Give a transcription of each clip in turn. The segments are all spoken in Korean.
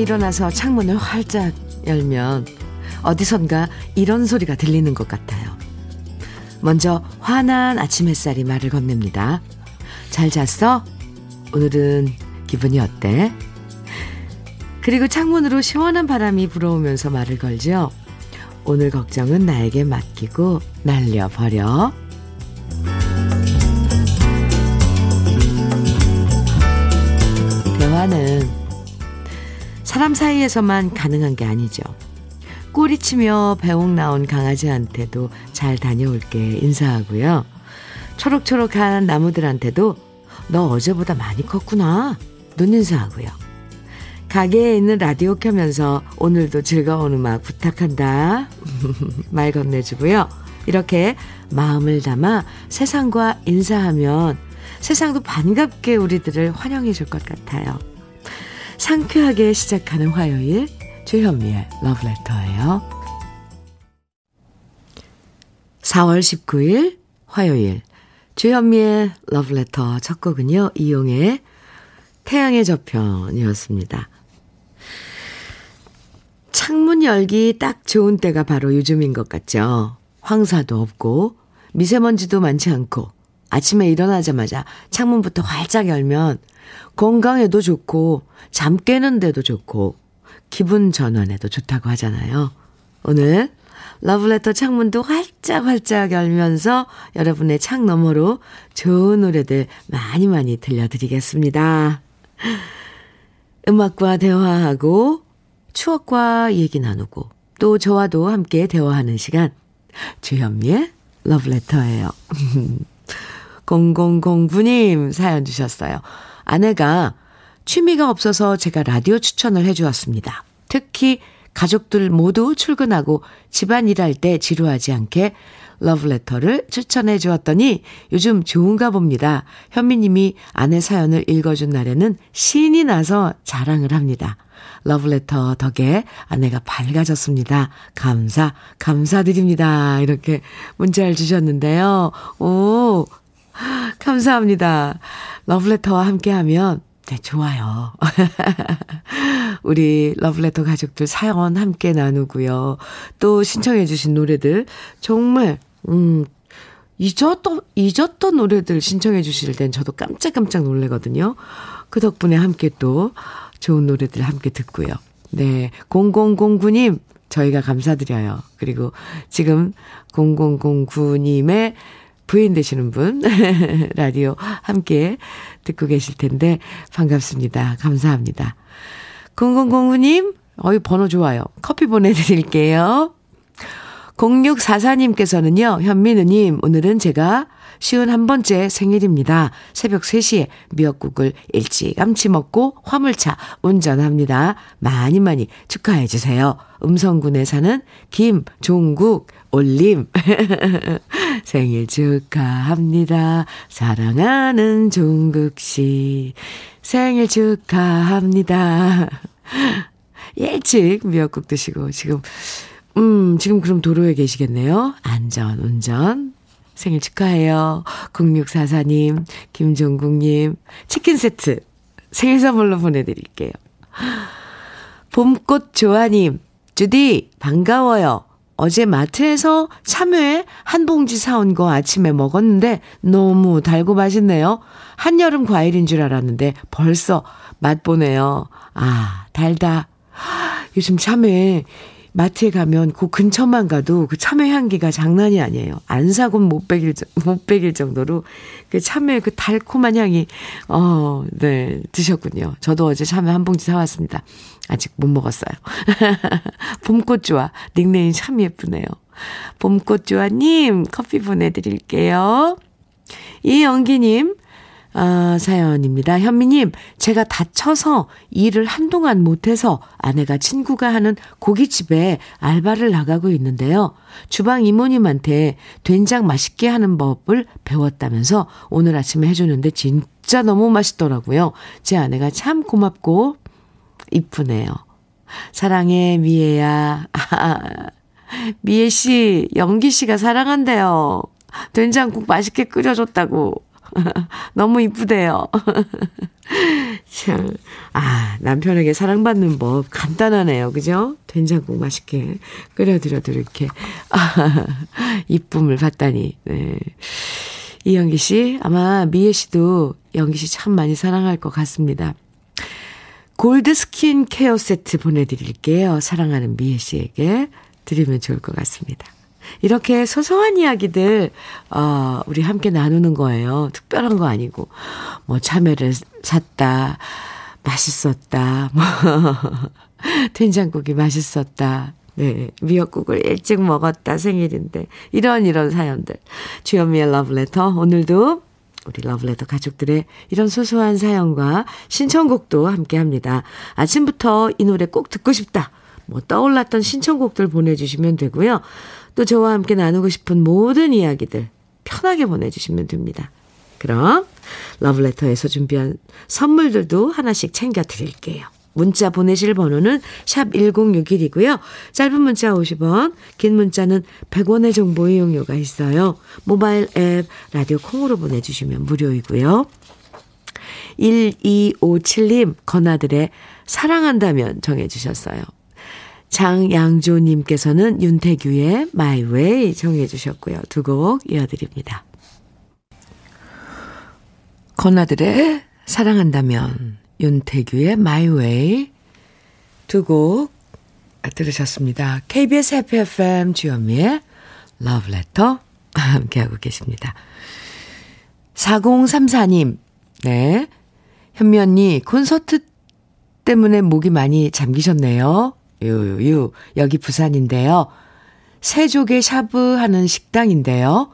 일어나서 창문을 활짝 열면 어디선가 이런 소리가 들리는 것 같아요. 먼저 환한 아침 햇살이 말을 건넵니다. 잘 잤어? 오늘은 기분이 어때? 그리고 창문으로 시원한 바람이 불어오면서 말을 걸죠. 오늘 걱정은 나에게 맡기고 날려버려. 사람 사이에서만 가능한 게 아니죠. 꼬리치며 배웅 나온 강아지한테도 잘 다녀올게 인사하고요. 초록초록한 나무들한테도 너 어제보다 많이 컸구나. 눈 인사하고요. 가게에 있는 라디오 켜면서 오늘도 즐거운 음악 부탁한다. 말 건네주고요. 이렇게 마음을 담아 세상과 인사하면 세상도 반갑게 우리들을 환영해 줄 것 같아요. 상쾌하게 시작하는 화요일 주현미의 러브레터예요. 4월 19일 화요일 주현미의 러브레터 첫 곡은요. 이용의 태양의 저편이었습니다. 창문 열기 딱 좋은 때가 바로 요즘인 것 같죠. 황사도 없고 미세먼지도 많지 않고 아침에 일어나자마자 창문부터 활짝 열면 건강에도 좋고 잠 깨는 데도 좋고 기분 전환에도 좋다고 하잖아요. 오늘 러브레터 창문도 활짝 활짝 열면서 여러분의 창 너머로 좋은 노래들 많이 많이 들려드리겠습니다. 음악과 대화하고 추억과 얘기 나누고 또 저와도 함께 대화하는 시간 주현미의 러브레터예요. 0009님 사연 주셨어요. 아내가 취미가 없어서 제가 라디오 추천을 해주었습니다. 특히 가족들 모두 출근하고 집안 일할 때 지루하지 않게 러브레터를 추천해 주었더니 요즘 좋은가 봅니다. 현미님이 아내 사연을 읽어준 날에는 신이 나서 자랑을 합니다. 러브레터 덕에 아내가 밝아졌습니다. 감사, 감사드립니다. 이렇게 문자를 주셨는데요. 오, 감사합니다. 러브레터와 함께 하면 네, 좋아요. 우리 러브레터 가족들 사연 함께 나누고요. 또 신청해 주신 노래들 정말 음 잊었던 잊었던 노래들 신청해 주실 땐 저도 깜짝깜짝 놀래거든요. 그 덕분에 함께 또 좋은 노래들 함께 듣고요. 네. 0009님 저희가 감사드려요. 그리고 지금 0009님의 부인 되시는 분, 라디오 함께 듣고 계실 텐데, 반갑습니다. 감사합니다. 0009님, 어이, 번호 좋아요. 커피 보내드릴게요. 0644님께서는요, 현민우님, 오늘은 제가 쉬운 한 번째 생일입니다. 새벽 3시에 미역국을 일찌감치 먹고 화물차 운전합니다. 많이 많이 축하해 주세요. 음성군에 사는 김종국 올림. 생일 축하합니다. 사랑하는 종국 씨. 생일 축하합니다. 일찍 미역국 드시고 지금 음, 지금 그럼 도로에 계시겠네요. 안전 운전 생일 축하해요. 0644님, 김종국님, 치킨 세트 생일 선물로 보내드릴게요. 봄꽃 조아님, 주디, 반가워요. 어제 마트에서 참외 한 봉지 사온 거 아침에 먹었는데 너무 달고 맛있네요. 한여름 과일인 줄 알았는데 벌써 맛보네요. 아, 달다. 요즘 참외 마트에 가면 그 근처만 가도 그 참외 향기가 장난이 아니에요. 안 사곤 못 베길, 못 베길 정도로 그 참외 그 달콤한 향이, 어, 네, 드셨군요. 저도 어제 참외 한 봉지 사왔습니다. 아직 못 먹었어요. 봄꽃 좋아. 닉네임 참 예쁘네요. 봄꽃 좋아님, 커피 보내드릴게요. 이영기님, 아, 사연입니다. 현미님, 제가 다쳐서 일을 한동안 못해서 아내가 친구가 하는 고깃집에 알바를 나가고 있는데요. 주방 이모님한테 된장 맛있게 하는 법을 배웠다면서 오늘 아침에 해주는데 진짜 너무 맛있더라고요. 제 아내가 참 고맙고 이쁘네요. 사랑해, 미애야. 아, 미애 씨, 영기 씨가 사랑한대요. 된장국 맛있게 끓여줬다고. 너무 이쁘대요. 참, 아, 남편에게 사랑받는 법 간단하네요. 그죠? 된장국 맛있게 끓여드려도 이렇게, 아, 이쁨을 받다니, 네. 이영기 씨, 아마 미애 씨도 영기 씨 참 많이 사랑할 것 같습니다. 골드 스킨 케어 세트 보내드릴게요. 사랑하는 미애 씨에게 드리면 좋을 것 같습니다. 이렇게 소소한 이야기들, 어, 우리 함께 나누는 거예요. 특별한 거 아니고. 뭐, 참외를 샀다. 맛있었다. 뭐, 된장국이 맛있었다. 네. 미역국을 일찍 먹었다. 생일인데. 이런, 이런 사연들. 주현미의 러브레터. 오늘도 우리 러브레터 가족들의 이런 소소한 사연과 신청곡도 함께 합니다. 아침부터 이 노래 꼭 듣고 싶다. 뭐 떠올랐던 신청곡들 보내주시면 되고요. 또 저와 함께 나누고 싶은 모든 이야기들 편하게 보내주시면 됩니다. 그럼 러브레터에서 준비한 선물들도 하나씩 챙겨 드릴게요. 문자 보내실 번호는 샵 1061이고요. 짧은 문자 50원, 긴 문자는 100원의 정보 이용료가 있어요. 모바일 앱 라디오 콩으로 보내주시면 무료이고요. 1257님 건아들의 사랑한다면 정해주셨어요. 장양조님께서는 윤태규의 My Way 정해 주셨고요. 두 곡 이어드립니다. 건아들의 사랑한다면 윤태규의 My Way 두 곡 들으셨습니다. KBS 해피 FM 주현미의 Love Letter 함께하고 계십니다. 4034님, 네. 현미 언니, 콘서트 때문에 목이 많이 잠기셨네요. 유유, 여기 부산인데요. 새조개 샤브 하는 식당인데요.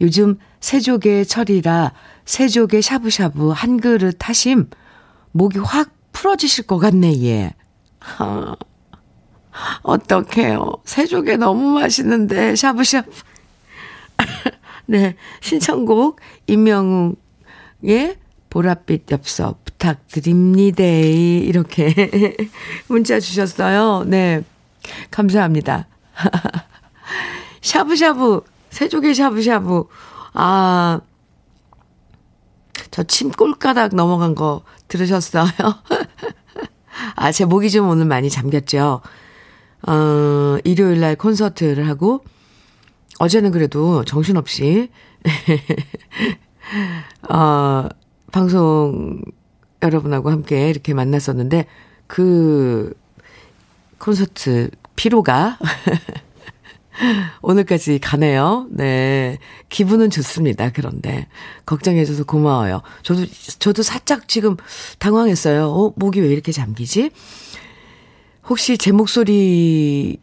요즘 새조개 철이라 새조개 샤브샤브 한 그릇 하심, 목이 확 풀어지실 것 같네, 예. 하, 어떡해요. 새조개 너무 맛있는데, 샤브샤브. 네, 신청곡, 임영웅의 보랏빛 엽서 부탁드립니다. 이렇게 문자 주셨어요. 네. 감사합니다. 샤브샤브, 새조개 샤브샤브. 아, 저 침 꼴가닥 넘어간 거 들으셨어요? 아, 제 목이 좀 오늘 많이 잠겼죠. 어, 일요일 날 콘서트를 하고, 어제는 그래도 정신없이, 어, 방송 여러분하고 함께 이렇게 만났었는데, 그 콘서트 피로가 오늘까지 가네요. 네. 기분은 좋습니다. 그런데. 걱정해줘서 고마워요. 저도, 저도 살짝 지금 당황했어요. 어, 목이 왜 이렇게 잠기지? 혹시 제 목소리를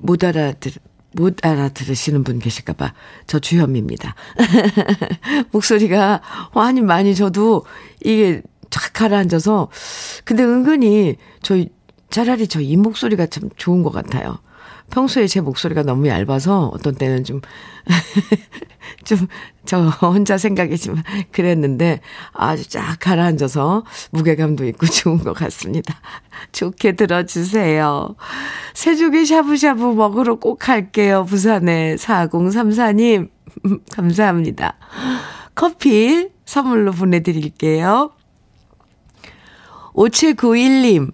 못 알아들, 못 알아들으시는 분 계실까봐. 저 주현미입니다. 목소리가 많이, 많이 저도 이게 쫙 가라앉아서. 근데 은근히 저희, 차라리 저 이 목소리가 참 좋은 것 같아요. 평소에 제 목소리가 너무 얇아서 어떤 때는 좀, 좀, 저 혼자 생각이지만 그랬는데 아주 쫙 가라앉아서 무게감도 있고 좋은 것 같습니다. 좋게 들어주세요. 새조개 샤브샤브 먹으러 꼭 갈게요. 부산에 4034님. 감사합니다. 커피 선물로 보내드릴게요. 5791님.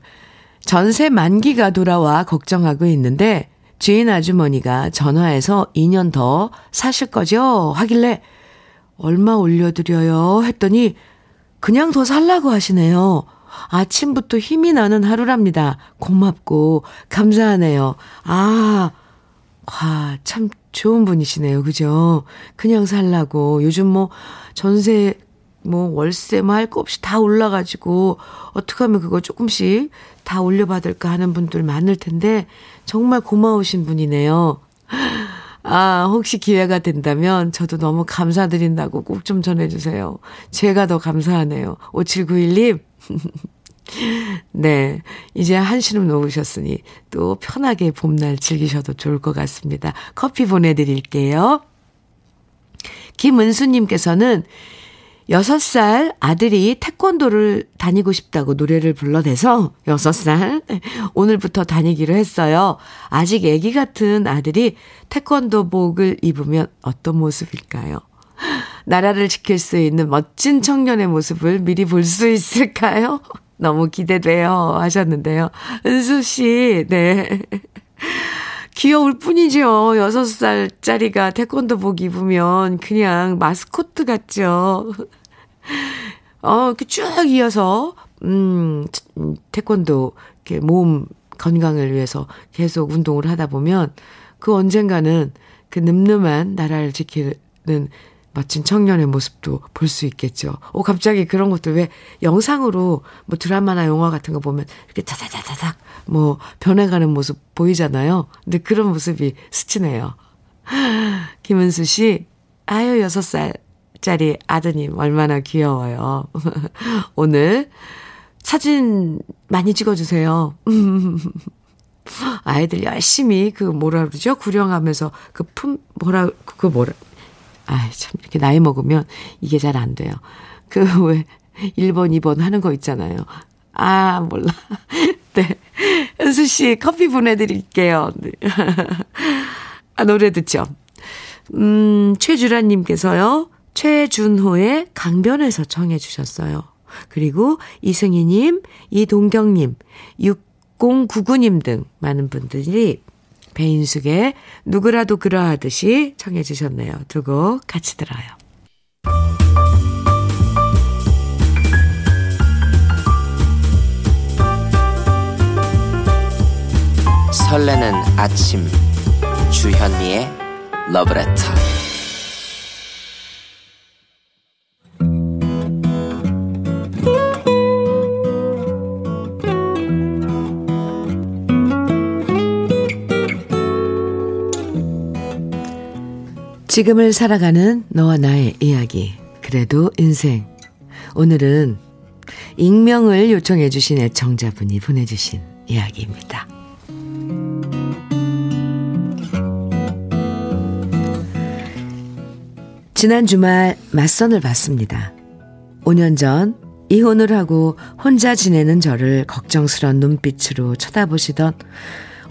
전세 만기가 돌아와 걱정하고 있는데 주인 아주머니가 전화해서 2년 더 사실 거죠? 하길래 얼마 올려드려요? 했더니 그냥 더 살라고 하시네요. 아침부터 힘이 나는 하루랍니다. 고맙고 감사하네요. 아, 와, 참 좋은 분이시네요. 그죠? 그냥 살라고. 요즘 뭐 전세 뭐 월세 뭐 할 거 없이 다 올라가지고 어떻게 하면 그거 조금씩 다 올려받을까 하는 분들 많을 텐데 정말 고마우신 분이네요. 아, 혹시 기회가 된다면 저도 너무 감사드린다고 꼭 좀 전해주세요. 제가 더 감사하네요. 5791님. 네. 이제 한시름 놓으셨으니 또 편하게 봄날 즐기셔도 좋을 것 같습니다. 커피 보내드릴게요. 김은수님께서는 6살 아들이 태권도를 다니고 싶다고 노래를 불러대서 6살 오늘부터 다니기로 했어요. 아직 애기 같은 아들이 태권도복을 입으면 어떤 모습일까요? 나라를 지킬 수 있는 멋진 청년의 모습을 미리 볼 수 있을까요? 너무 기대돼요. 하셨는데요. 은수 씨, 네. 귀여울 뿐이죠. 6살짜리가 태권도복 입으면 그냥 마스코트 같죠. 어, 쭉 이어서, 음, 태권도, 이렇게 몸 건강을 위해서 계속 운동을 하다 보면 그 언젠가는 그 늠름한 나라를 지키는 멋진 청년의 모습도 볼 수 있겠죠. 오, 갑자기 그런 것들 왜 영상으로 뭐 드라마나 영화 같은 거 보면 이렇게 다다다다닥 뭐 변해가는 모습 보이잖아요. 근데 그런 모습이 스치네요. 김은수 씨, 아유, 여섯 살짜리 아드님, 얼마나 귀여워요. 오늘 사진 많이 찍어주세요. 아이들 열심히 그 뭐라 그러죠? 구령하면서 그 품, 뭐라, 그 뭐라, 아, 참, 이렇게 나이 먹으면 이게 잘 안 돼요. 그 왜 1번, 2번 하는 거 있잖아요. 아, 몰라. 네. 현수 씨 커피 보내드릴게요. 네. 아, 노래 듣죠. 음, 최주라님께서요. 최준호의 강변에서 청해 주셨어요. 그리고 이승희님, 이동경님, 6099님 등 많은 분들이 배인숙의 누구라도 그러하듯이 청해 주셨네요. 두 곡 같이 들어요. 설레는 아침 주현미의 러브레터 지금을 살아가는 너와 나의 이야기. 그래도 인생. 오늘은 익명을 요청해 주신 애청자분이 보내주신 이야기입니다. 지난 주말 맞선을 봤습니다. 5년 전 이혼을 하고 혼자 지내는 저를 걱정스런 눈빛으로 쳐다보시던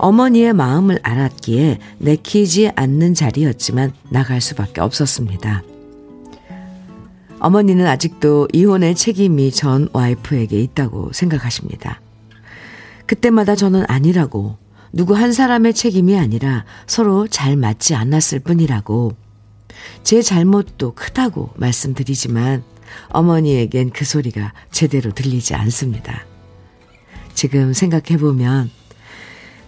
어머니의 마음을 알았기에 내키지 않는 자리였지만 나갈 수밖에 없었습니다. 어머니는 아직도 이혼의 책임이 전 와이프에게 있다고 생각하십니다. 그때마다 저는 아니라고 누구 한 사람의 책임이 아니라 서로 잘 맞지 않았을 뿐이라고 제 잘못도 크다고 말씀드리지만 어머니에겐 그 소리가 제대로 들리지 않습니다. 지금 생각해보면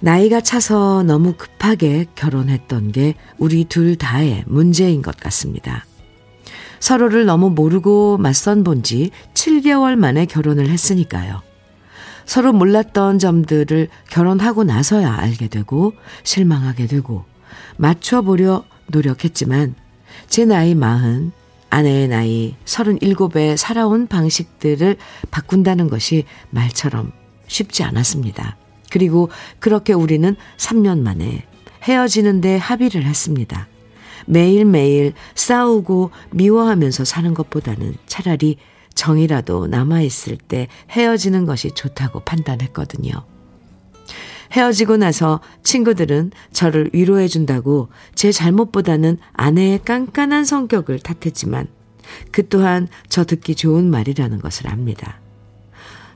나이가 차서 너무 급하게 결혼했던 게 우리 둘 다의 문제인 것 같습니다. 서로를 너무 모르고 맞선 본 지 7개월 만에 결혼을 했으니까요. 서로 몰랐던 점들을 결혼하고 나서야 알게 되고 실망하게 되고 맞춰보려 노력했지만 제 나이 마흔, 아내의 나이 37에 살아온 방식들을 바꾼다는 것이 말처럼 쉽지 않았습니다. 그리고 그렇게 우리는 3년 만에 헤어지는데 합의를 했습니다. 매일매일 싸우고 미워하면서 사는 것보다는 차라리 정이라도 남아있을 때 헤어지는 것이 좋다고 판단했거든요. 헤어지고 나서 친구들은 저를 위로해준다고 제 잘못보다는 아내의 깐깐한 성격을 탓했지만 그 또한 저 듣기 좋은 말이라는 것을 압니다.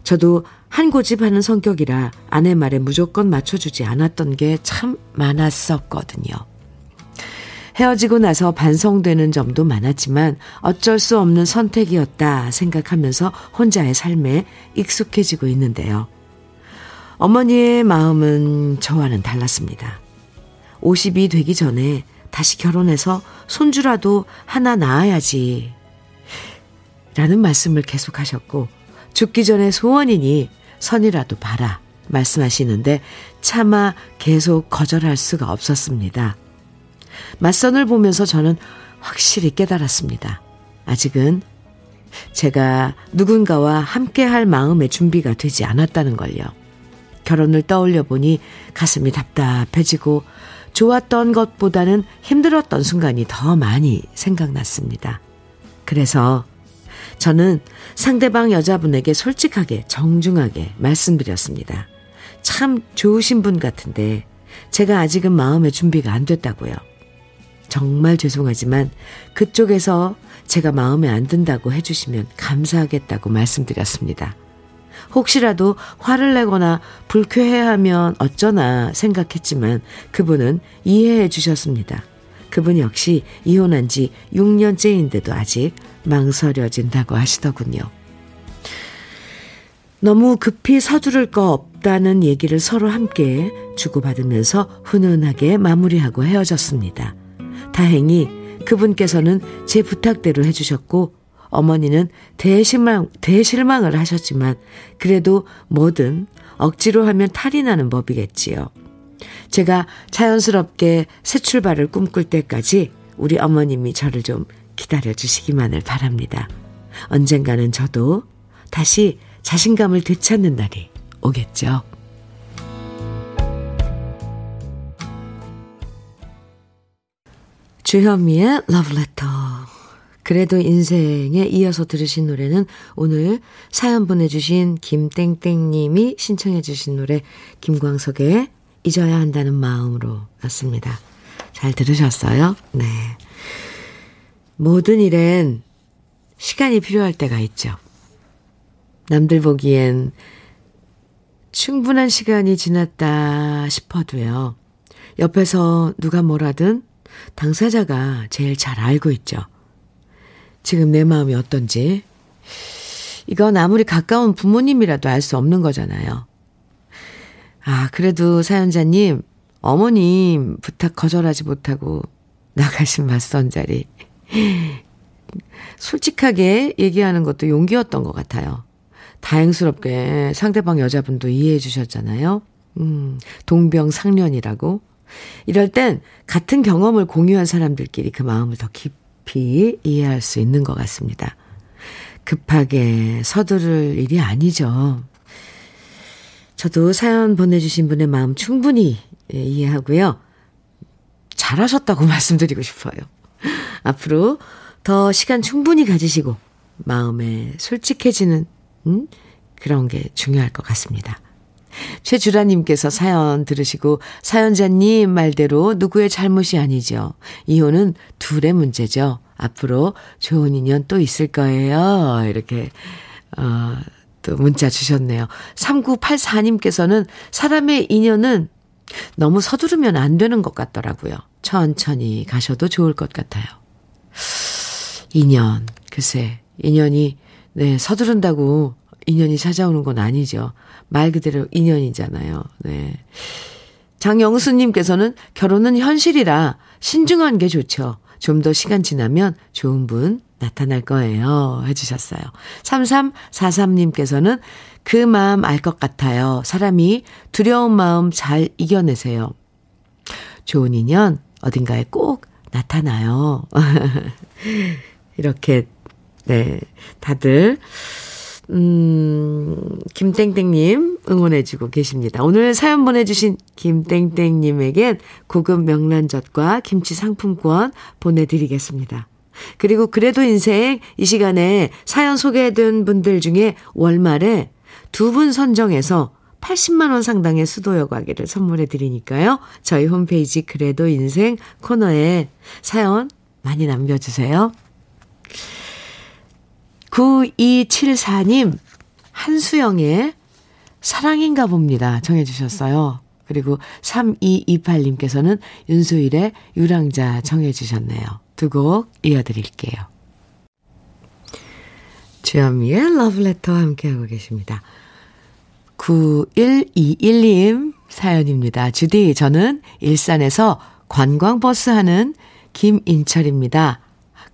저도 한 고집하는 성격이라 아내 말에 무조건 맞춰주지 않았던 게 참 많았었거든요. 헤어지고 나서 반성되는 점도 많았지만 어쩔 수 없는 선택이었다 생각하면서 혼자의 삶에 익숙해지고 있는데요. 어머니의 마음은 저와는 달랐습니다. 50이 되기 전에 다시 결혼해서 손주라도 하나 낳아야지. 라는 말씀을 계속하셨고, 죽기 전에 소원이니 선이라도 봐라 말씀하시는데 차마 계속 거절할 수가 없었습니다. 맞선을 보면서 저는 확실히 깨달았습니다. 아직은 제가 누군가와 함께 할 마음의 준비가 되지 않았다는 걸요. 결혼을 떠올려 보니 가슴이 답답해지고 좋았던 것보다는 힘들었던 순간이 더 많이 생각났습니다. 그래서 저는 상대방 여자분에게 솔직하게 정중하게 말씀드렸습니다. 참 좋으신 분 같은데 제가 아직은 마음의 준비가 안 됐다고요. 정말 죄송하지만 그쪽에서 제가 마음에 안 든다고 해주시면 감사하겠다고 말씀드렸습니다. 혹시라도 화를 내거나 불쾌해하면 어쩌나 생각했지만 그분은 이해해 주셨습니다. 그분 역시 이혼한 지 6년째인데도 아직 망설여진다고 하시더군요. 너무 급히 서두를 거 없다는 얘기를 서로 함께 주고받으면서 훈훈하게 마무리하고 헤어졌습니다. 다행히 그분께서는 제 부탁대로 해주셨고 어머니는 대실망, 대실망을 하셨지만 그래도 뭐든 억지로 하면 탈이 나는 법이겠지요. 제가 자연스럽게 새 출발을 꿈꿀 때까지 우리 어머님이 저를 좀 기다려 주시기만을 바랍니다. 언젠가는 저도 다시 자신감을 되찾는 날이 오겠죠. 주현미의 러브레터. 그래도 인생에 이어서 들으신 노래는 오늘 사연 보내주신 김땡땡님이 신청해주신 노래 김광석의 잊어야 한다는 마음으로 였습니다. 잘 들으셨어요? 네. 모든 일엔 시간이 필요할 때가 있죠. 남들 보기엔 충분한 시간이 지났다 싶어도요. 옆에서 누가 뭐라든 당사자가 제일 잘 알고 있죠. 지금 내 마음이 어떤지. 이건 아무리 가까운 부모님이라도 알 수 없는 거잖아요. 아, 그래도 사연자님, 어머님 부탁 거절하지 못하고 나가신 맞선 자리. 솔직하게 얘기하는 것도 용기였던 것 같아요. 다행스럽게 상대방 여자분도 이해해 주셨잖아요. 음, 동병상련이라고. 이럴 땐 같은 경험을 공유한 사람들끼리 그 마음을 더 깊이 이해할 수 있는 것 같습니다. 급하게 서두를 일이 아니죠. 저도 사연 보내주신 분의 마음 충분히 이해하고요. 잘하셨다고 말씀드리고 싶어요. 앞으로 더 시간 충분히 가지시고 마음에 솔직해지는 음? 그런 게 중요할 것 같습니다. 최주라님께서 사연 들으시고 사연자님 말대로 누구의 잘못이 아니죠. 이혼은 둘의 문제죠. 앞으로 좋은 인연 또 있을 거예요. 이렇게 어, 또 문자 주셨네요. 3984님께서는 사람의 인연은 너무 서두르면 안 되는 것 같더라고요. 천천히 가셔도 좋을 것 같아요. 인연, 글쎄, 인연이, 네, 서두른다고 인연이 찾아오는 건 아니죠. 말 그대로 인연이잖아요. 네. 장영수님께서는 결혼은 현실이라 신중한 게 좋죠. 좀 더 시간 지나면 좋은 분 나타날 거예요. 해주셨어요. 3343님께서는 그 마음 알 것 같아요. 사람이 두려운 마음 잘 이겨내세요. 좋은 인연 어딘가에 꼭 나타나요. 이렇게, 네, 다들 음, 김땡땡님 응원해주고 계십니다. 오늘 사연 보내주신 김땡땡님에겐 고급 명란젓과 김치 상품권 보내드리겠습니다. 그리고 그래도 인생 이 시간에 사연 소개된 분들 중에 월말에 두 분 선정해서 80만원 상당의 수도여 과기를 선물해 드리니까요. 저희 홈페이지 그래도 인생 코너에 사연 많이 남겨주세요. 9274님, 한수영의 사랑인가 봅니다. 정해주셨어요. 그리고 3228님께서는 윤소일의 유랑자 정해주셨네요. 두 곡 이어드릴게요. 주현미의 러브레터와 함께하고 계십니다. 9121님 사연입니다. 주디, 저는 일산에서 관광버스 하는 김인철입니다.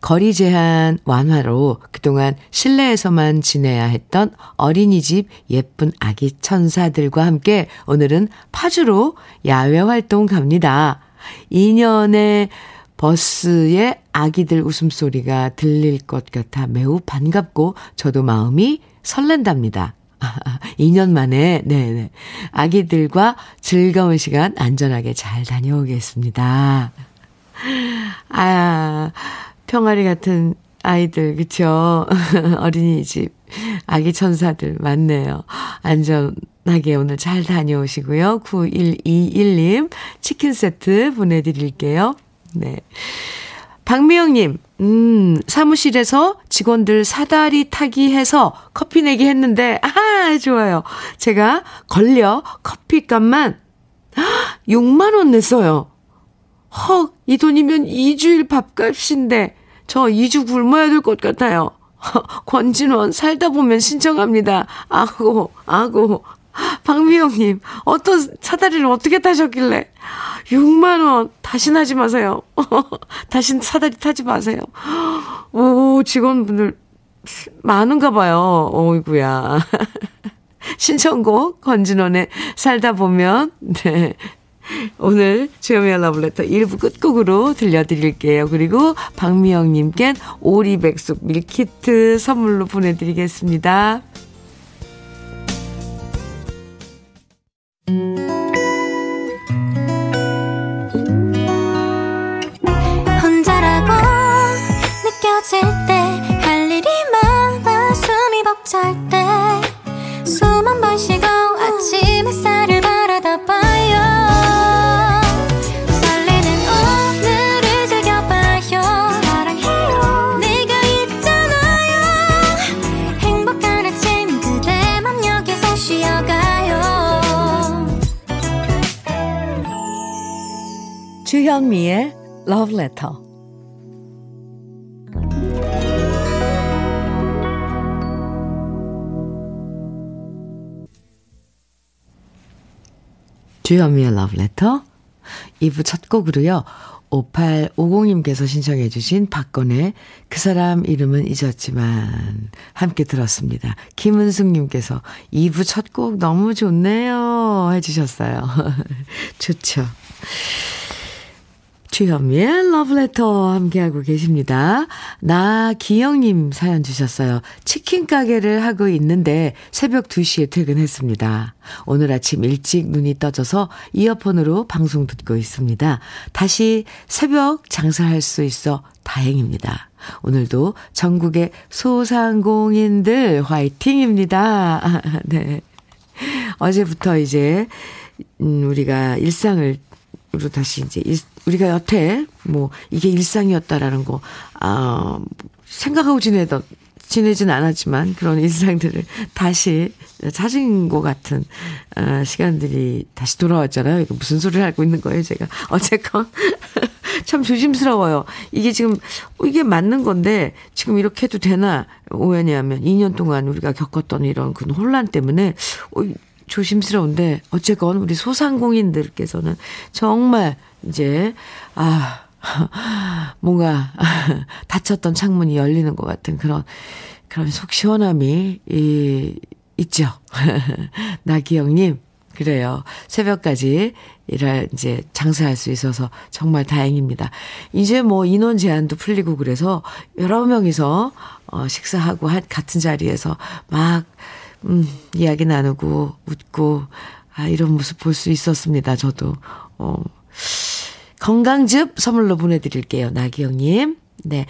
거리 제한 완화로 그동안 실내에서만 지내야 했던 어린이집 예쁜 아기 천사들과 함께 오늘은 파주로 야외 활동 갑니다. 2년의 버스에 아기들 웃음소리가 들릴 것 같아 매우 반갑고 저도 마음이 설렌답니다. 2년 만에, 네네. 아기들과 즐거운 시간 안전하게 잘 다녀오겠습니다. 아, 평아리 같은 아이들, 그쵸? 어린이집, 아기 천사들 많네요. 안전하게 오늘 잘 다녀오시고요. 9121님 치킨 세트 보내드릴게요. 네. 박미영님, 음, 사무실에서 직원들 사다리 타기 해서 커피 내기 했는데, 아, 좋아요. 제가 걸려 커피 값만 6만원 냈어요. 헉, 이 돈이면 2주일 밥값인데, 저 2주 굶어야 될 것 같아요. 권진원, 살다 보면 신청합니다. 아고, 아고. 박미영님, 어떤 사다리를 어떻게 타셨길래? 6만원, 다신 하지 마세요. 다신 사다리 타지 마세요. 오, 직원분들 많은가 봐요. 어이구야. 신청곡, 권진원의 살다 보면, 네. 오늘 주여미의 러브레터 1부 끝곡으로 들려드릴게요. 그리고 박미영님껜 오리백숙 밀키트 선물로 보내드리겠습니다. 느껴질 때 할 일이 많아 숨이 벅찰 때 주현미의 Love Letter 주현미의 러브레터 2부 첫 곡으로요. 5850님께서 신청해 주신 박건의 그 사람 이름은 잊었지만 함께 들었습니다. 김은숙님께서 2부 첫 곡 너무 좋네요 해주셨어요. 좋죠. 주현미의 러브레터 함께하고 계십니다. 나기영님 사연 주셨어요. 치킨 가게를 하고 있는데 새벽 2시에 퇴근했습니다. 오늘 아침 일찍 눈이 떠져서 이어폰으로 방송 듣고 있습니다. 다시 새벽 장사할 수 있어 다행입니다. 오늘도 전국의 소상공인들 화이팅입니다. 네. 어제부터 이제, 음, 우리가 일상을 으 로 다시 이제 우리가 여태 뭐 이게 일상이었다라는 거, 아, 생각하고 지내던, 지내진 않았지만 그런 일상들을 다시 찾은 것 같은 아, 시간들이 다시 돌아왔잖아요. 이거 무슨 소리를 하고 있는 거예요, 제가. 어쨌건. 참 조심스러워요. 이게 지금, 이게 맞는 건데, 지금 이렇게 해도 되나? 왜냐하면 2년 동안 우리가 겪었던 이런 그 혼란 때문에, 어, 조심스러운데 어쨌건 우리 소상공인들께서는 정말 이제 아 뭔가 닫혔던 창문이 열리는 것 같은 그런 그런 속 시원함이 이 있죠. 나기영님 그래요. 새벽까지 일할 이제 장사할 수 있어서 정말 다행입니다. 이제 뭐 인원 제한도 풀리고 그래서 여러 명이서 어 식사하고 한 같은 자리에서 막 음, 이야기 나누고 웃고 아 이런 모습 볼 수 있었습니다. 저도 어 건강즙 선물로 보내드릴게요. 나기영님. 네.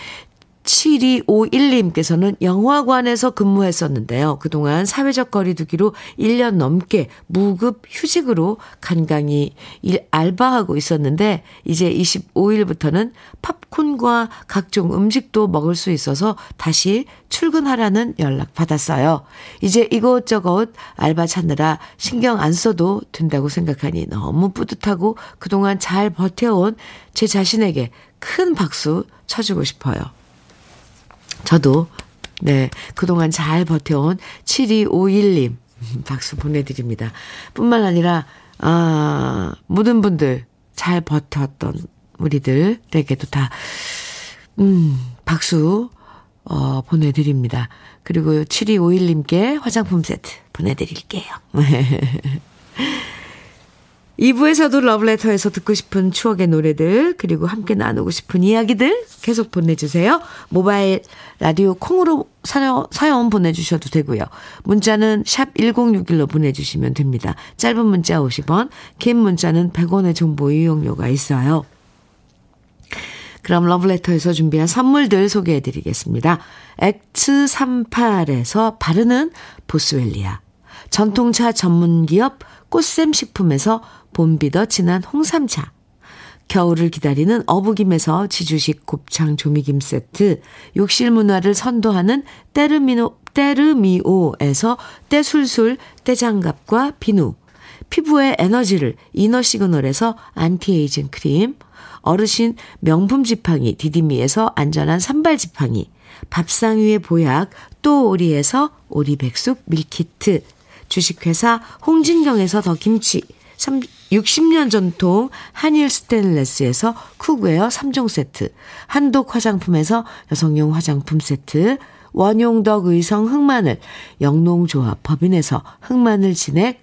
7251님께서는 영화관에서 근무했었는데요. 그동안 사회적 거리두기로 1년 넘게 무급 휴직으로 간간히 일, 알바하고 있었는데, 이제 25일부터는 팝콘과 각종 음식도 먹을 수 있어서 다시 출근하라는 연락 받았어요. 이제 이것저것 알바 찾느라 신경 안 써도 된다고 생각하니 너무 뿌듯하고 그동안 잘 버텨온 제 자신에게 큰 박수 쳐주고 싶어요. 저도, 네, 그동안 잘 버텨온 7251님, 박수 보내드립니다. 뿐만 아니라, 아, 모든 분들 잘 버텼던 우리들에게도 다, 음, 박수, 어, 보내드립니다. 그리고 7251님께 화장품 세트 보내드릴게요. 2부에서도 러브레터에서 듣고 싶은 추억의 노래들, 그리고 함께 나누고 싶은 이야기들 계속 보내주세요. 모바일 라디오 콩으로 사연, 사연 보내주셔도 되고요. 문자는 샵 1061로 보내주시면 됩니다. 짧은 문자 50원, 긴 문자는 100원의 정보 이용료가 있어요. 그럼 러브레터에서 준비한 선물들 소개해 드리겠습니다. 엑츠38에서 바르는 보스웰리아. 전통차 전문기업 꽃샘 식품에서 봄비더 진한 홍삼차. 겨울을 기다리는 어부김에서 지주식 곱창 조미김 세트, 욕실 문화를 선도하는 때르미노, 때르미오에서 때술술 때장갑과 비누, 피부의 에너지를 이너 시그널에서 안티에이징 크림, 어르신 명품 지팡이 디디미에서 안전한 삼발 지팡이, 밥상 위의 보약 또 오리에서 오리백숙 밀키트, 주식회사 홍진경에서 더 김치, 60년 전통 한일 스테인레스에서 cookware 3종 세트, 한독 화장품에서 여성용 화장품 세트, 원용덕 의성 흑마늘, 영농조합 법인에서 흑마늘 진액,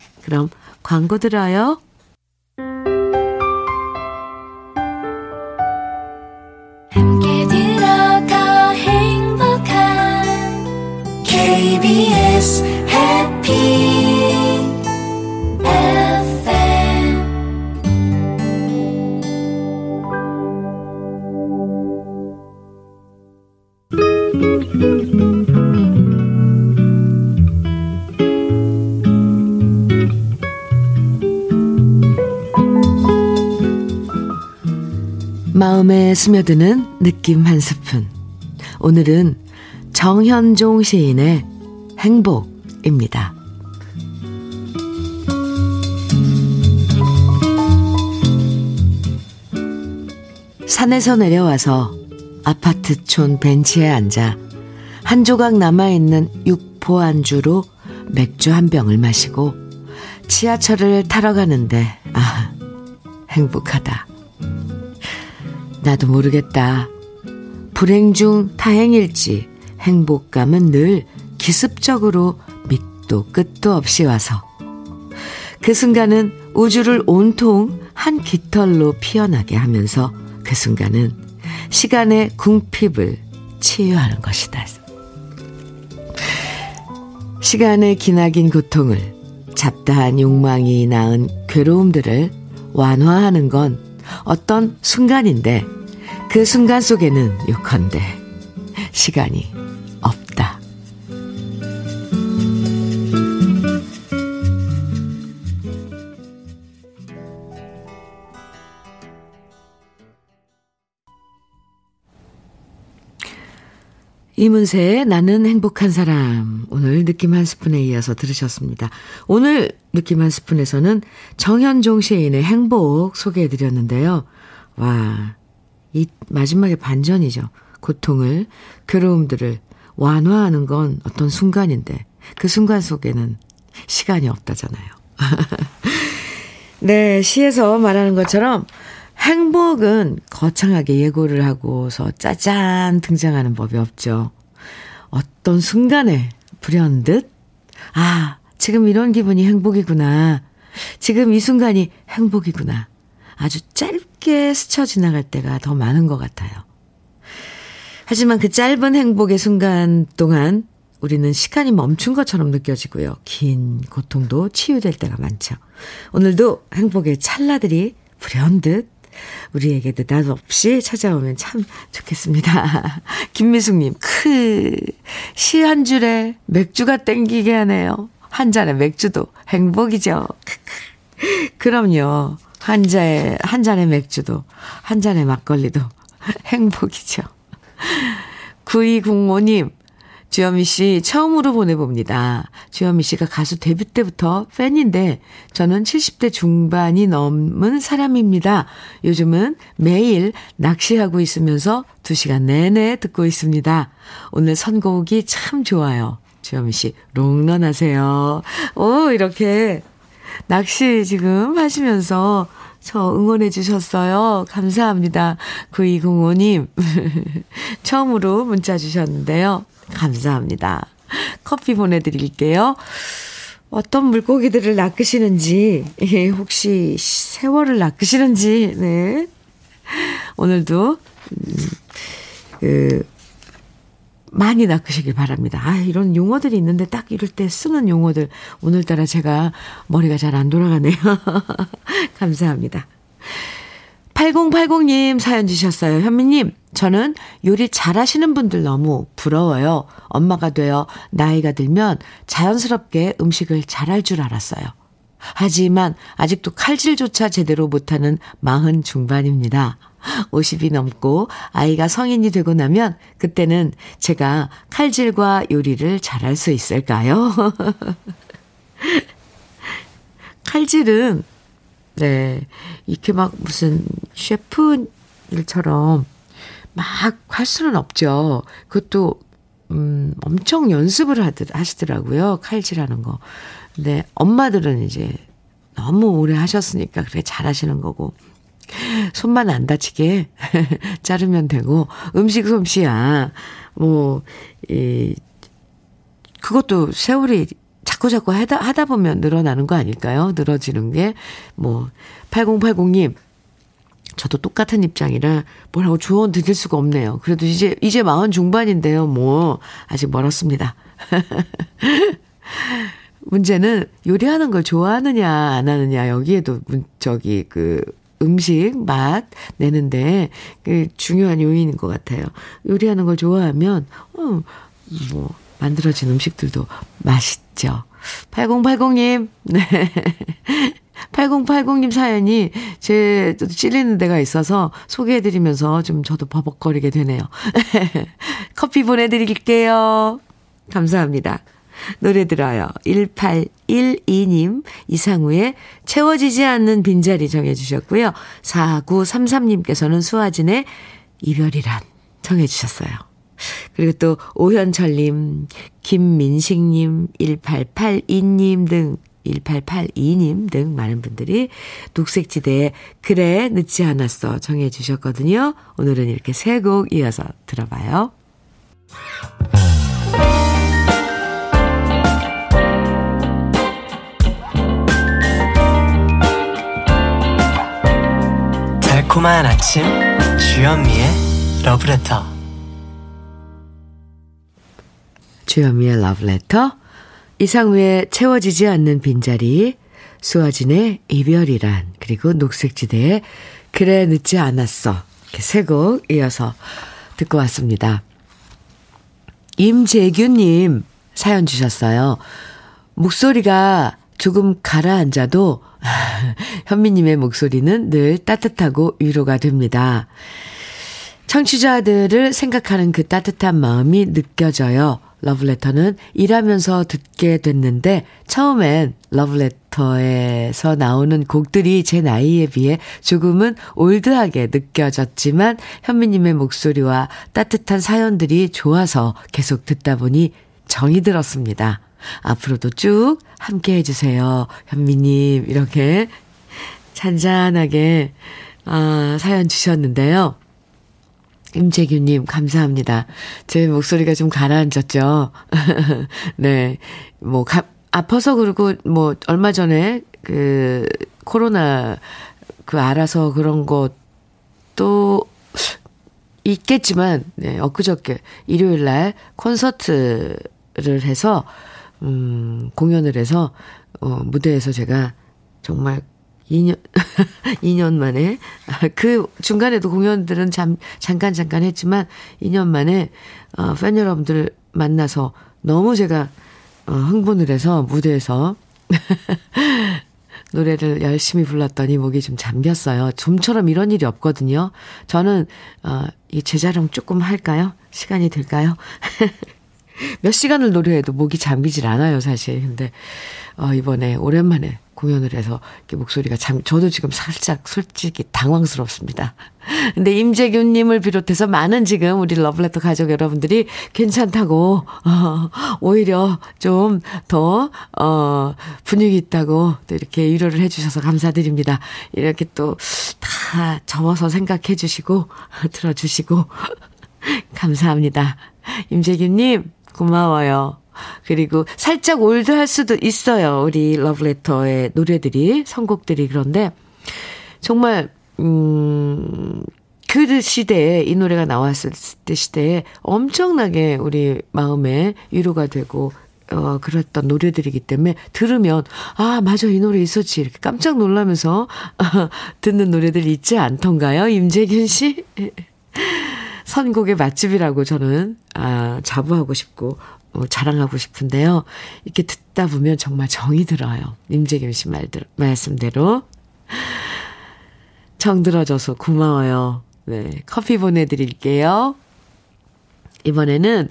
그럼 광고 들어요. 스며드는 느낌 한 스푼. 오늘은 정현종 시인의 행복입니다. 산에서 내려와서 아파트촌 벤치에 앉아 한 조각 남아있는 육포 안주로 맥주 한 병을 마시고 지하철을 타러 가는데, 아, 행복하다. 나도 모르겠다. 불행 중 다행일지 행복감은 늘 기습적으로 밑도 끝도 없이 와서 그 순간은 우주를 온통 한 깃털로 피어나게 하면서 그 순간은 시간의 궁핍을 치유하는 것이다. 시간의 기나긴 고통을 잡다한 욕망이 낳은 괴로움들을 완화하는 건 어떤 순간인데 그 순간 속에는 요컨대 시간이 이문세의 나는 행복한 사람. 오늘 느낌 한 스푼에 이어서 들으셨습니다. 오늘 느낌 한 스푼에서는 정현종 시인의 행복 소개해 드렸는데요. 와, 이 마지막에 반전이죠. 고통을, 괴로움들을 완화하는 건 어떤 순간인데 그 순간 속에는 시간이 없다잖아요. 네, 시에서 말하는 것처럼 행복은 거창하게 예고를 하고서 짜잔 등장하는 법이 없죠. 어떤 순간에 불현듯, 아, 지금 이런 기분이 행복이구나. 지금 이 순간이 행복이구나. 아주 짧게 스쳐 지나갈 때가 더 많은 것 같아요. 하지만 그 짧은 행복의 순간 동안 우리는 시간이 멈춘 것처럼 느껴지고요. 긴 고통도 치유될 때가 많죠. 오늘도 행복의 찰나들이 불현듯 우리에게 느닷없이 찾아오면 참 좋겠습니다. 김미숙님, 크, 시 한 줄에 맥주가 땡기게 하네요. 한 잔의 맥주도 행복이죠. 그럼요. 한 잔의, 한 잔의 맥주도, 한 잔의 막걸리도 행복이죠. 9205님, 주현미 씨 처음으로 보내봅니다. 주현미 씨가 가수 데뷔 때부터 팬인데 저는 70대 중반이 넘은 사람입니다. 요즘은 매일 낚시하고 있으면서 2시간 내내 듣고 있습니다. 오늘 선곡이 참 좋아요. 주현미 씨 롱런 하세요. 오 이렇게 낚시 지금 하시면서 저 응원해 주셨어요. 감사합니다. 9205님. 처음으로 문자 주셨는데요. 감사합니다. 커피 보내드릴게요. 어떤 물고기들을 낚으시는지, 예, 혹시 세월을 낚으시는지, 네. 오늘도, 음, 그, 많이 낚으시길 바랍니다. 아, 이런 용어들이 있는데 딱 이럴 때 쓰는 용어들. 오늘따라 제가 머리가 잘 안 돌아가네요. 감사합니다. 8080님 사연 주셨어요. 현미님, 저는 요리 잘하시는 분들 너무 부러워요. 엄마가 되어 나이가 들면 자연스럽게 음식을 잘할 줄 알았어요. 하지만 아직도 칼질조차 제대로 못하는 마흔 중반입니다. 50이 넘고 아이가 성인이 되고 나면 그때는 제가 칼질과 요리를 잘할 수 있을까요? 칼질은 네. 이렇게 막 무슨 셰프 일처럼 막 할 수는 없죠. 그것도 음, 엄청 연습을 하더, 하시더라고요. 칼질하는 거. 근데 엄마들은 이제 너무 오래 하셨으니까 그래 잘하시는 거고. 손만 안 다치게 자르면 되고 음식 솜씨야 뭐 이 그것도 세월이 자꾸 자꾸 하다 하다 보면 늘어나는 거 아닐까요? 늘어지는 게 뭐 8080님 저도 똑같은 입장이라 뭐라고 조언 드릴 수가 없네요. 그래도 이제 이제 마흔 중반인데요. 뭐 아직 멀었습니다. 문제는 요리하는 걸 좋아하느냐 안 하느냐 여기에도 저기 그 음식 맛 내는데 그 중요한 요인인 것 같아요. 요리하는 걸 좋아하면 어 뭐 만들어진 음식들도 맛있죠. 8080님, 네. 8080님 사연이 제 찔리는 데가 있어서 소개해드리면서 좀 저도 버벅거리게 되네요. 커피 보내드릴게요. 감사합니다. 노래 들어요. 1812님, 이상우의 채워지지 않는 빈자리 정해주셨고요. 4933님께서는 수아진의 이별이란 정해주셨어요. 그리고 또 오현철님, 김민식님, 1882님 등 1882님 등 많은 분들이 녹색지대에 그래 늦지 않았어 정해 주셨거든요. 오늘은 이렇게 세 곡 이어서 들어봐요. 달콤한 아침 주현미의 러브레터 주현미의 러브레터 이상우의 채워지지 않는 빈자리 수아진의 이별이란 그리고 녹색지대의 그래 늦지 않았어 이렇게 세 곡 이어서 듣고 왔습니다. 임재규님 사연 주셨어요. 목소리가 조금 가라앉아도 현미님의 목소리는 늘 따뜻하고 위로가 됩니다. 청취자들을 생각하는 그 따뜻한 마음이 느껴져요. 러브레터는 일하면서 듣게 됐는데 처음엔 러브레터에서 나오는 곡들이 제 나이에 비해 조금은 올드하게 느껴졌지만 현미님의 목소리와 따뜻한 사연들이 좋아서 계속 듣다 보니 정이 들었습니다. 앞으로도 쭉 함께 해주세요. 현미님, 이렇게 잔잔하게, 아, 사연 주셨는데요. 임재규님, 감사합니다. 제 목소리가 좀 가라앉았죠? 네. 뭐, 가, 아파서 그러고, 뭐, 얼마 전에 그, 코로나, 그, 알아서 그런 것도 있겠지만, 네, 엊그저께, 일요일 날 콘서트를 해서, 음, 공연을 해서, 어, 무대에서 제가 정말 2년, 2년 만에, 그 중간에도 공연들은 잠, 잠깐 잠깐 했지만, 2년 만에, 어, 팬 여러분들 만나서 너무 제가, 어, 흥분을 해서 무대에서, 노래를 열심히 불렀더니 목이 좀 잠겼어요. 좀처럼 이런 일이 없거든요. 저는, 어, 이 제자령 조금 할까요? 시간이 될까요? 몇 시간을 노래해도 목이 잠기질 않아요, 사실. 근데, 어, 이번에 오랜만에 공연을 해서 이렇게 목소리가 참, 저도 지금 살짝 솔직히 당황스럽습니다. 근데 임재균님을 비롯해서 많은 지금 우리 러블레터 가족 여러분들이 괜찮다고, 어, 오히려 좀 더, 어, 분위기 있다고 또 이렇게 위로를 해주셔서 감사드립니다. 이렇게 또 다 접어서 생각해 주시고, 들어주시고, 감사합니다. 임재균님, 고마워요. 그리고 살짝 올드할 수도 있어요. 우리 러브레터의 노래들이, 선곡들이. 그런데 정말, 음, 그 시대에 이 노래가 나왔을 때 시대에 엄청나게 우리 마음에 위로가 되고 어, 그랬던 노래들이기 때문에 들으면, 아, 맞아, 이 노래 있었지. 이렇게 깜짝 놀라면서 아, 듣는 노래들이 있지 않던가요? 임재균 씨? 선곡의 맛집이라고 저는, 아, 자부하고 싶고, 어, 자랑하고 싶은데요. 이렇게 듣다 보면 정말 정이 들어요. 임재균 씨 말들, 말씀대로. 정 들어줘서 고마워요. 네. 커피 보내드릴게요. 이번에는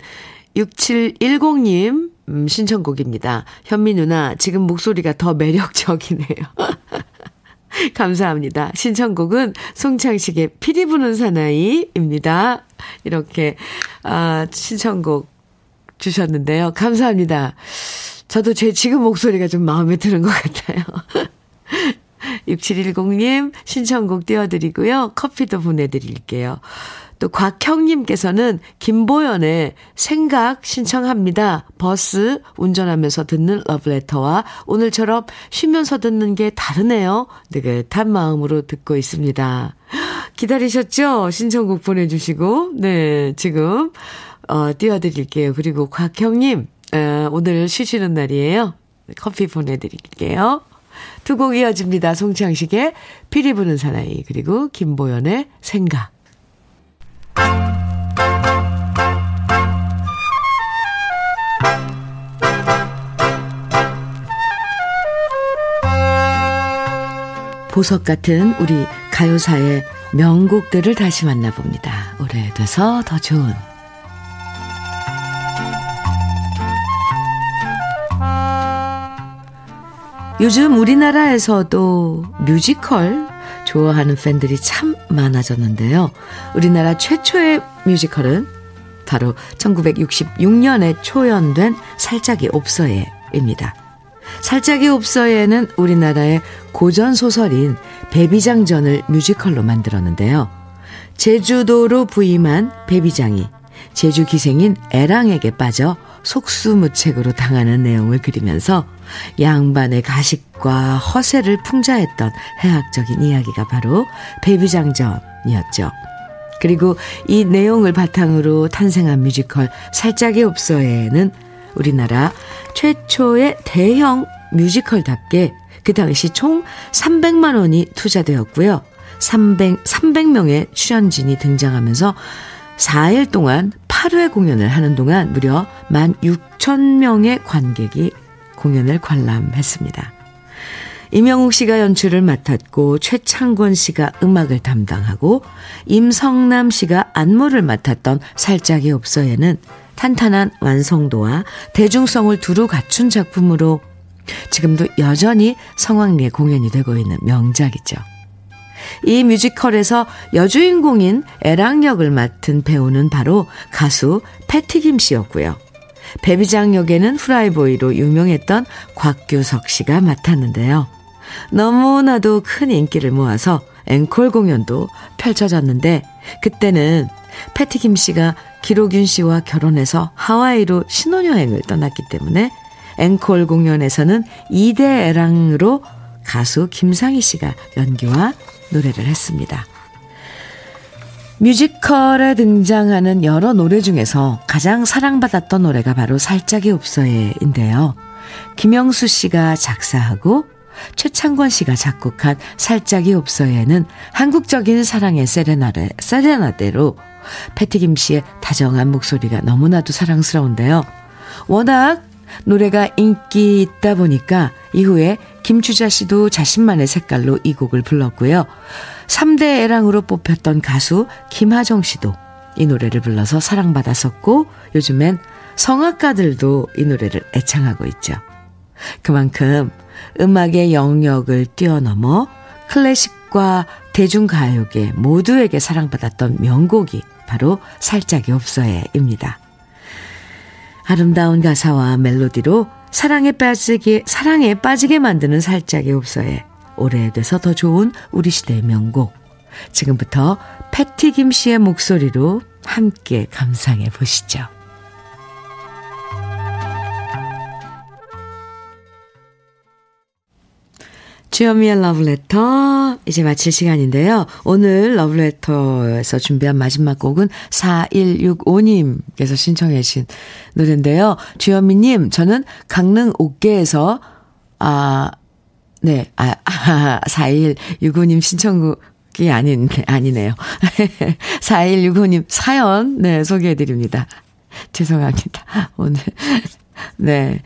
6710님, 음, 신청곡입니다. 현미 누나, 지금 목소리가 더 매력적이네요. 감사합니다. 신청곡은 송창식의 피리 부는 사나이입니다. 이렇게, 아, 신청곡 주셨는데요. 감사합니다. 저도 제 지금 목소리가 좀 마음에 드는 것 같아요. 6710님 신청곡 띄워드리고요. 커피도 보내드릴게요. 또 곽형님께서는 김보연의 생각 신청합니다. 버스 운전하면서 듣는 러브레터와 오늘처럼 쉬면서 듣는 게 다르네요. 느긋한 마음으로 듣고 있습니다. 기다리셨죠? 신청곡 보내주시고, 네, 지금, 어, 띄워드릴게요. 그리고 곽형님, 어, 오늘 쉬시는 날이에요. 커피 보내드릴게요. 두 곡 이어집니다. 송창식의 피리 부는 사나이, 그리고 김보연의 생각. 보석 같은 우리 가요사의 명곡들을 다시 만나봅니다. 오래돼서 더 좋은 요즘 우리나라에서도 뮤지컬 좋아하는 팬들이 참 많아졌는데요. 우리나라 최초의 뮤지컬은 바로 1966년에 초연된 살짝이 옵서예입니다. 살짝이 옵서예는 우리나라의 고전 소설인 베비장전을 뮤지컬로 만들었는데요. 제주도로 부임한 베비장이 제주 기생인 애랑에게 빠져 속수무책으로 당하는 내용을 그리면서 양반의 가식과 허세를 풍자했던 해학적인 이야기가 바로 베비장전이었죠. 그리고 이 내용을 바탕으로 탄생한 뮤지컬 살짝이 없어에는 우리나라 최초의 대형 뮤지컬답게 그 당시 총 300만 원이 투자되었고요. 300, 300명의 출연진이 등장하면서 4일 동안 8회 공연을 하는 동안 무려 1만 6천 명의 관객이 공연을 관람했습니다. 이명욱 씨가 연출을 맡았고 최창권 씨가 음악을 담당하고 임성남 씨가 안무를 맡았던 살짝이 없어에는 탄탄한 완성도와 대중성을 두루 갖춘 작품으로 지금도 여전히 성황리에 공연이 되고 있는 명작이죠. 이 뮤지컬에서 여주인공인 애랑 역을 맡은 배우는 바로 가수 패티김 씨였고요. 베비장 역에는 후라이보이로 유명했던 곽규석 씨가 맡았는데요. 너무나도 큰 인기를 모아서 앵콜 공연도 펼쳐졌는데 그때는 패티김 씨가 기록윤 씨와 결혼해서 하와이로 신혼여행을 떠났기 때문에 앵콜 공연에서는 2대 애랑으로 가수 김상희 씨가 연기와 노래를 했습니다. 뮤지컬에 등장하는 여러 노래 중에서 가장 사랑받았던 노래가 바로 살짝이 없어예인데요. 김영수 씨가 작사하고 최창권 씨가 작곡한 살짝이 없어예는 한국적인 사랑의 세레나데, 세레나데로 패티김 씨의 다정한 목소리가 너무나도 사랑스러운데요. 워낙 노래가 인기 있다 보니까 이후에 김추자 씨도 자신만의 색깔로 이 곡을 불렀고요. 3대 애랑으로 뽑혔던 가수 김하정 씨도 이 노래를 불러서 사랑받았었고 요즘엔 성악가들도 이 노래를 애창하고 있죠. 그만큼 음악의 영역을 뛰어넘어 클래식 과 대중가요계 모두에게 사랑받았던 명곡이 바로 살짝이 없어해입니다. 아름다운 가사와 멜로디로 사랑에 빠지게, 사랑에 빠지게 만드는 살짝이 없어해 오래돼서 더 좋은 우리 시대의 명곡. 지금부터 패티 김 씨의 목소리로 함께 감상해 보시죠. 주현미의 러브레터 이제 마칠 시간인데요. 오늘 러브레터에서 준비한 마지막 곡은 4165님께서 신청해 주신 노래인데요. 주현미님 저는 강릉 옥계에서 아 네, 아, 아 4165님 신청곡 이 아닌, 아니네요. 4165님 사연, 네, 소개해 드립니다. 죄송합니다. 오늘, 네.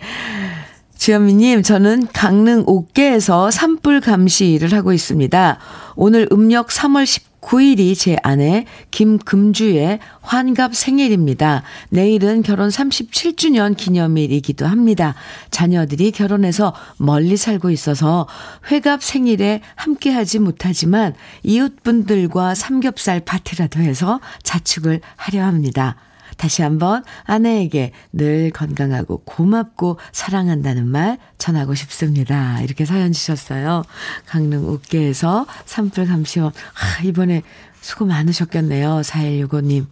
주현미님, 저는 강릉 옥계에서 산불 감시 일을 하고 있습니다. 오늘 음력 3월 19일이 제 아내 김금주의 환갑 생일입니다. 내일은 결혼 37주년 기념일이기도 합니다. 자녀들이 결혼해서 멀리 살고 있어서 회갑 생일에 함께하지 못하지만 이웃분들과 삼겹살 파티라도 해서 자축을 하려 합니다. 다시 한번 아내에게 늘 건강하고 고맙고 사랑한다는 말 전하고 싶습니다. 이렇게 사연 주셨어요. 강릉 옥계에서 산불 감시원. 아, 이번에 수고 많으셨겠네요. 4165님.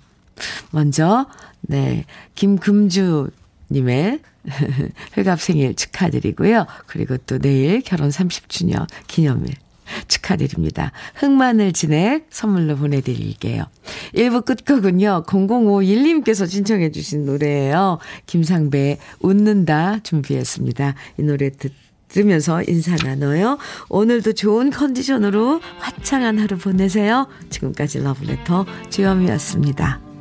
먼저, 네, 김금주 님의 회갑 생일 축하드리고요. 그리고 또 내일 결혼 30주년 기념일 축하드립니다. 흑마늘 진액 선물로 보내드릴게요. 1부 끝곡은요. 0051님께서 신청해 주신 노래예요. 김상배의 웃는다 준비했습니다. 이 노래 듣 들으면서 인사 나눠요. 오늘도 좋은 컨디션으로 화창한 하루 보내세요. 지금까지 러브레터 주현미였습니다.